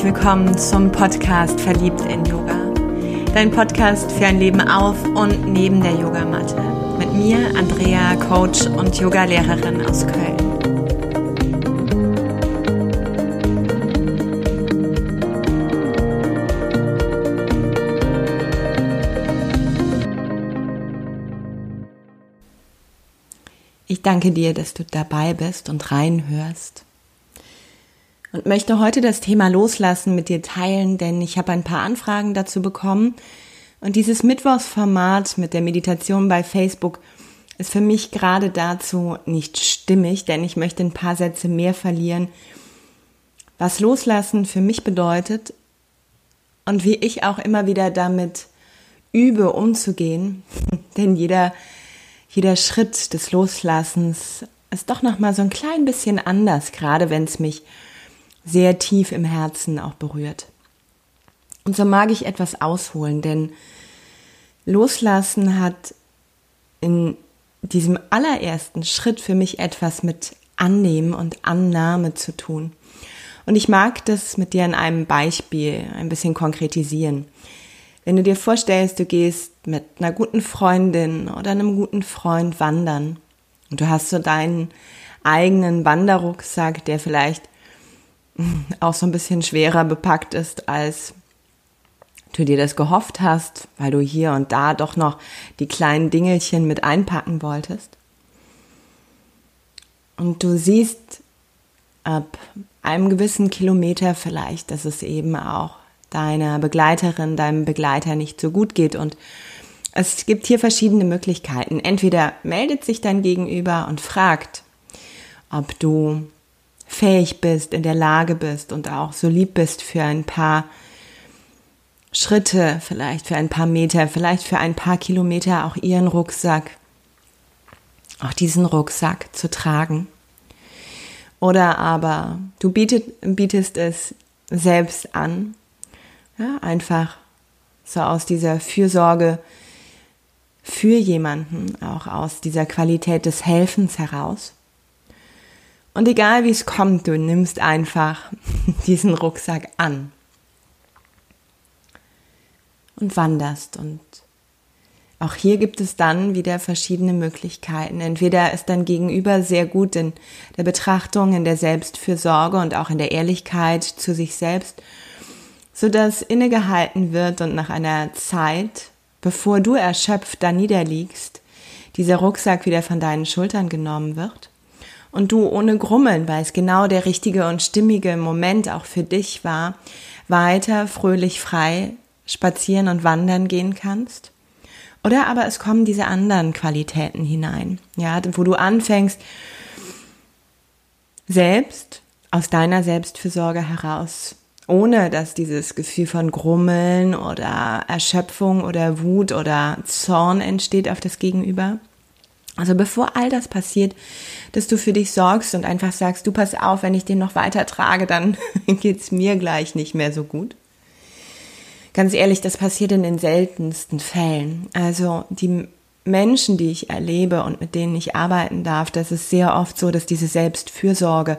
herzlich willkommen zum Podcast Verliebt in Yoga. Dein Podcast für ein Leben auf und neben der Yogamatte. Mit mir, Andrea, Coach und Yogalehrerin aus Köln. Ich danke dir, dass du dabei bist und reinhörst und möchte heute das Thema Loslassen mit dir teilen, denn ich habe ein paar Anfragen dazu bekommen. Und dieses Mittwochsformat mit der Meditation bei Facebook ist für mich gerade dazu nicht stimmig, denn ich möchte ein paar Sätze mehr verlieren, was Loslassen für mich bedeutet und wie ich auch immer wieder damit übe, umzugehen. denn jeder, jeder Schritt des Loslassens ist doch nochmal so ein klein bisschen anders, gerade wenn es mich sehr tief im Herzen auch berührt. Und so mag ich etwas ausholen, denn Loslassen hat in diesem allerersten Schritt für mich etwas mit Annehmen und Annahme zu tun. Und ich mag das mit dir in einem Beispiel ein bisschen konkretisieren. Wenn du dir vorstellst, du gehst mit einer guten Freundin oder einem guten Freund wandern und du hast so deinen eigenen Wanderrucksack, der vielleicht auch so ein bisschen schwerer bepackt ist, als du dir das gehofft hast, weil du hier und da doch noch die kleinen Dingelchen mit einpacken wolltest. Und du siehst ab einem gewissen Kilometer vielleicht, dass es eben auch deiner Begleiterin, deinem Begleiter nicht so gut geht. Und es gibt hier verschiedene Möglichkeiten. Entweder meldet sich dein Gegenüber und fragt, ob du fähig bist, in der Lage bist und auch so lieb bist für ein paar Schritte, vielleicht für ein paar Meter, vielleicht für ein paar Kilometer auch ihren Rucksack, auch diesen Rucksack zu tragen. Oder aber du bietet, bietest es selbst an, ja, einfach so aus dieser Fürsorge für jemanden, auch aus dieser Qualität des Helfens heraus. Und egal wie es kommt, du nimmst einfach diesen Rucksack an und wanderst. Und auch hier gibt es dann wieder verschiedene Möglichkeiten. Entweder ist dein Gegenüber sehr gut in der Betrachtung, in der Selbstfürsorge und auch in der Ehrlichkeit zu sich selbst, sodass innegehalten wird und nach einer Zeit, bevor du erschöpft da niederliegst, dieser Rucksack wieder von deinen Schultern genommen wird und du ohne Grummeln, weil es genau der richtige und stimmige Moment auch für dich war, weiter fröhlich frei spazieren und wandern gehen kannst. Oder aber es kommen diese anderen Qualitäten hinein, ja, wo du anfängst, selbst aus deiner Selbstfürsorge heraus, ohne dass dieses Gefühl von Grummeln oder Erschöpfung oder Wut oder Zorn entsteht auf das Gegenüber, also bevor all das passiert, dass du für dich sorgst und einfach sagst, du pass auf, wenn ich den noch weiter trage, dann geht's mir gleich nicht mehr so gut. Ganz ehrlich, das passiert in den seltensten Fällen. Also die Menschen, die ich erlebe und mit denen ich arbeiten darf, das ist sehr oft so, dass diese Selbstfürsorge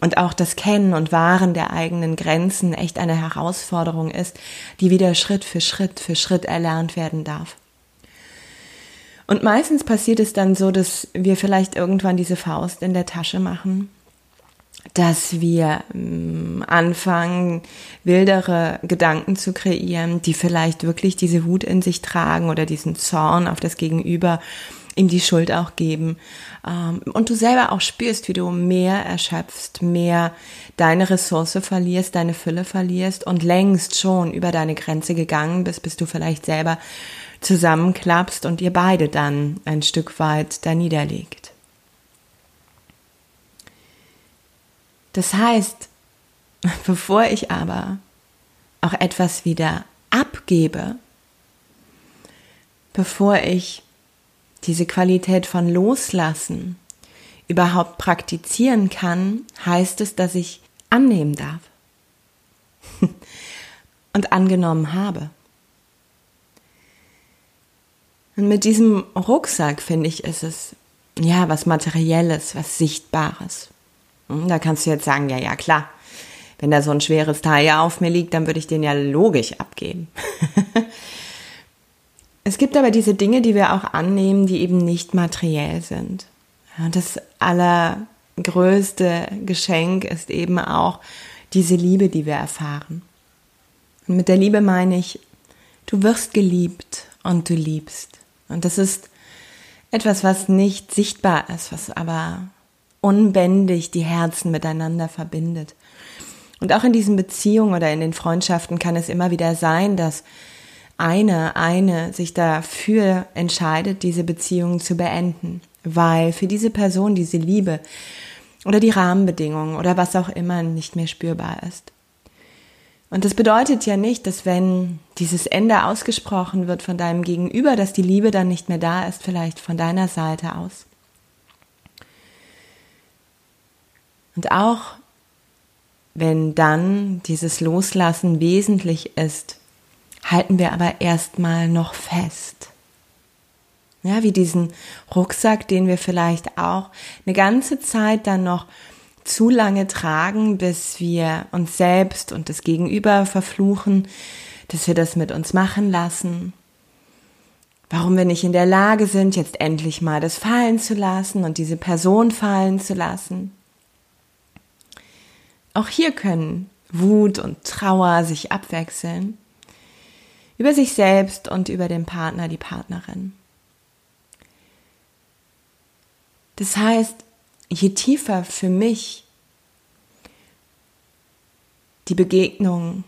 und auch das Kennen und Wahren der eigenen Grenzen echt eine Herausforderung ist, die wieder Schritt für Schritt für Schritt erlernt werden darf. Und meistens passiert es dann so, dass wir vielleicht irgendwann diese Faust in der Tasche machen, dass wir ähm, anfangen, wildere Gedanken zu kreieren, die vielleicht wirklich diese Wut in sich tragen oder diesen Zorn auf das Gegenüber, ihm die Schuld auch geben. Ähm, und du selber auch spürst, wie du mehr erschöpfst, mehr deine Ressource verlierst, deine Fülle verlierst und längst schon über deine Grenze gegangen bist, bis du vielleicht selber zusammenklappst und ihr beide dann ein Stück weit da niederlegt. Das heißt, bevor ich aber auch etwas wieder abgebe, bevor ich diese Qualität von Loslassen überhaupt praktizieren kann, heißt es, dass ich annehmen darf und angenommen habe. Und mit diesem Rucksack, finde ich, ist es ja was Materielles, was Sichtbares. Hm, da kannst du jetzt sagen, ja, ja, klar. Wenn da so ein schweres Teil auf mir liegt, dann würde ich den ja logisch abgeben. es gibt aber diese Dinge, die wir auch annehmen, die eben nicht materiell sind. Ja, das allergrößte Geschenk ist eben auch diese Liebe, die wir erfahren. Und mit der Liebe meine ich, du wirst geliebt und du liebst. Und das ist etwas, was nicht sichtbar ist, was aber unbändig die Herzen miteinander verbindet. Und auch in diesen Beziehungen oder in den Freundschaften kann es immer wieder sein, dass eine, eine sich dafür entscheidet, diese Beziehung zu beenden, weil für diese Person diese Liebe oder die Rahmenbedingungen oder was auch immer nicht mehr spürbar ist. Und das bedeutet ja nicht, dass wenn dieses Ende ausgesprochen wird von deinem Gegenüber, dass die Liebe dann nicht mehr da ist, vielleicht von deiner Seite aus. Und auch wenn dann dieses Loslassen wesentlich ist, halten wir aber erstmal noch fest. Ja, wie diesen Rucksack, den wir vielleicht auch eine ganze Zeit dann noch zu lange tragen, bis wir uns selbst und das Gegenüber verfluchen, dass wir das mit uns machen lassen. Warum wir nicht in der Lage sind, jetzt endlich mal das fallen zu lassen und diese Person fallen zu lassen. Auch hier können Wut und Trauer sich abwechseln. Über sich selbst und über den Partner, die Partnerin. Das heißt, je tiefer für mich die Begegnungen,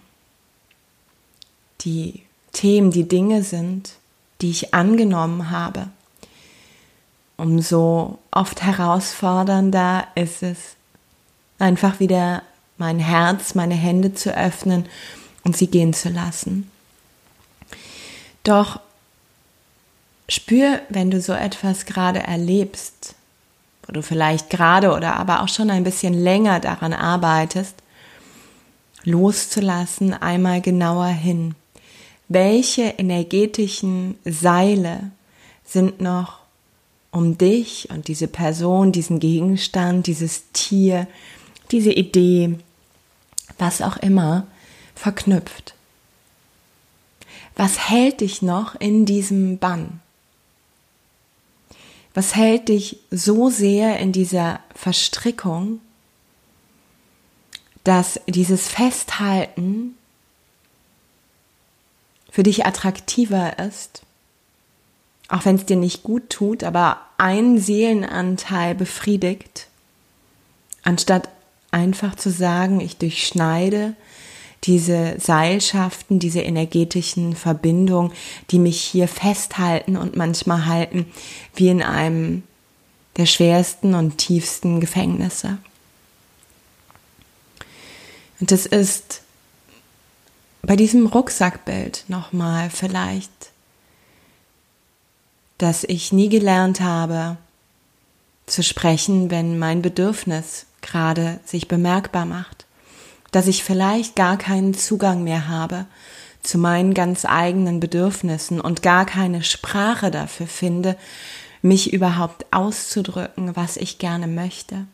die Themen, die Dinge sind, die ich angenommen habe, umso oft herausfordernder ist es, einfach wieder mein Herz, meine Hände zu öffnen und sie gehen zu lassen. Doch spür, wenn du so etwas gerade erlebst, wo du vielleicht gerade oder aber auch schon ein bisschen länger daran arbeitest, loszulassen, einmal genauer hin. Welche energetischen Seile sind noch um dich und diese Person, diesen Gegenstand, dieses Tier, diese Idee, was auch immer, verknüpft. Was hält dich noch in diesem Bann? Was hält dich so sehr in dieser Verstrickung, dass dieses Festhalten für dich attraktiver ist, auch wenn es dir nicht gut tut, aber ein Seelenanteil befriedigt, anstatt einfach zu sagen, ich durchschneide diese Seilschaften, diese energetischen Verbindungen, die mich hier festhalten und manchmal halten wie in einem der schwersten und tiefsten Gefängnisse. Und das ist bei diesem Rucksackbild nochmal vielleicht, dass ich nie gelernt habe zu sprechen, wenn mein Bedürfnis gerade sich bemerkbar macht, dass ich vielleicht gar keinen Zugang mehr habe zu meinen ganz eigenen Bedürfnissen und gar keine Sprache dafür finde, mich überhaupt auszudrücken, was ich gerne möchte.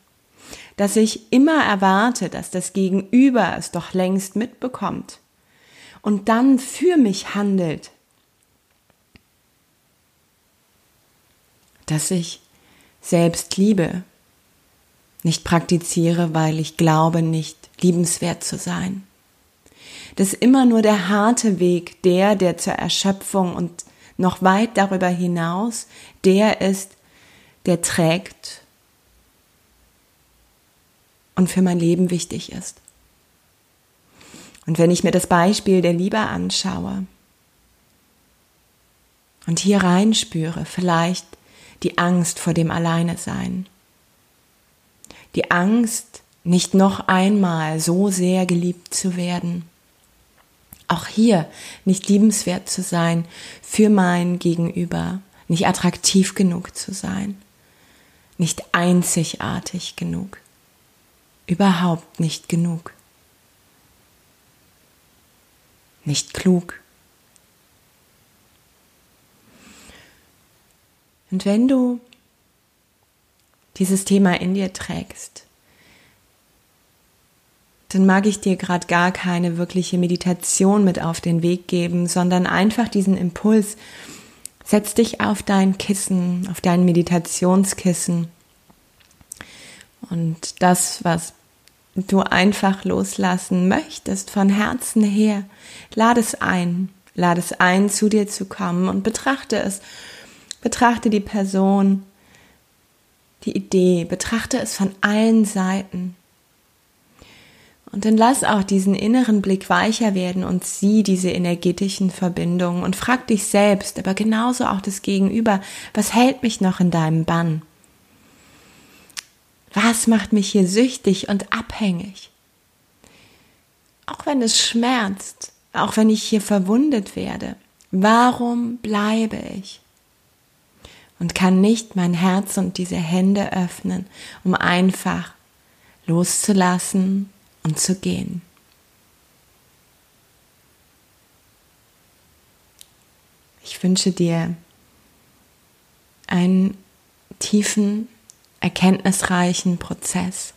Dass ich immer erwarte, dass das Gegenüber es doch längst mitbekommt und dann für mich handelt. Dass ich selbst liebe, nicht praktiziere, weil ich glaube, nicht liebenswert zu sein. Das ist immer nur der harte Weg, der, der zur Erschöpfung und noch weit darüber hinaus, der ist, der trägt und für mein Leben wichtig ist. Und wenn ich mir das Beispiel der Liebe anschaue und hier reinspüre, vielleicht die Angst vor dem Alleine sein, die Angst, nicht noch einmal so sehr geliebt zu werden. Auch hier nicht liebenswert zu sein für mein Gegenüber, nicht attraktiv genug zu sein, nicht einzigartig genug, überhaupt nicht genug, nicht klug. Und wenn du dieses Thema in dir trägst, dann mag ich dir gerade gar keine wirkliche Meditation mit auf den Weg geben, sondern einfach diesen Impuls. Setz dich auf dein Kissen, auf dein Meditationskissen. Und das, was du einfach loslassen möchtest von Herzen her, lade es ein. Lade es ein, zu dir zu kommen und betrachte es. Betrachte die Person, die Idee, betrachte es von allen Seiten. Und dann lass auch diesen inneren Blick weicher werden und sieh diese energetischen Verbindungen und frag dich selbst, aber genauso auch das Gegenüber, was hält mich noch in deinem Bann? Was macht mich hier süchtig und abhängig? Auch wenn es schmerzt, auch wenn ich hier verwundet werde, warum bleibe ich? Und kann nicht mein Herz und diese Hände öffnen, um einfach loszulassen und zu gehen. Ich wünsche dir einen tiefen, erkenntnisreichen Prozess.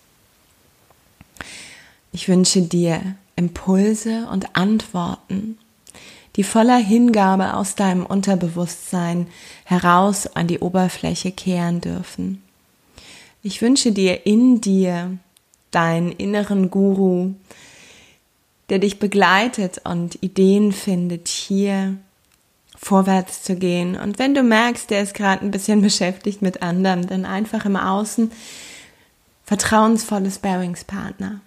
Ich wünsche dir Impulse und Antworten, die voller Hingabe aus deinem Unterbewusstsein heraus an die Oberfläche kehren dürfen. Ich wünsche dir in dir deinen inneren Guru, der dich begleitet und Ideen findet, hier vorwärts zu gehen. Und wenn du merkst, der ist gerade ein bisschen beschäftigt mit anderen, dann einfach im Außen vertrauensvolles Bearingspartner.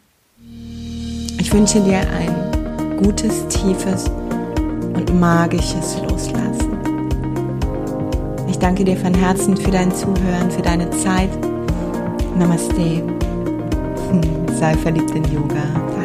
Ich wünsche dir ein gutes, tiefes und magisches Loslassen. Ich danke dir von Herzen für dein Zuhören, für deine Zeit. Namaste. Sei verliebt in Yoga.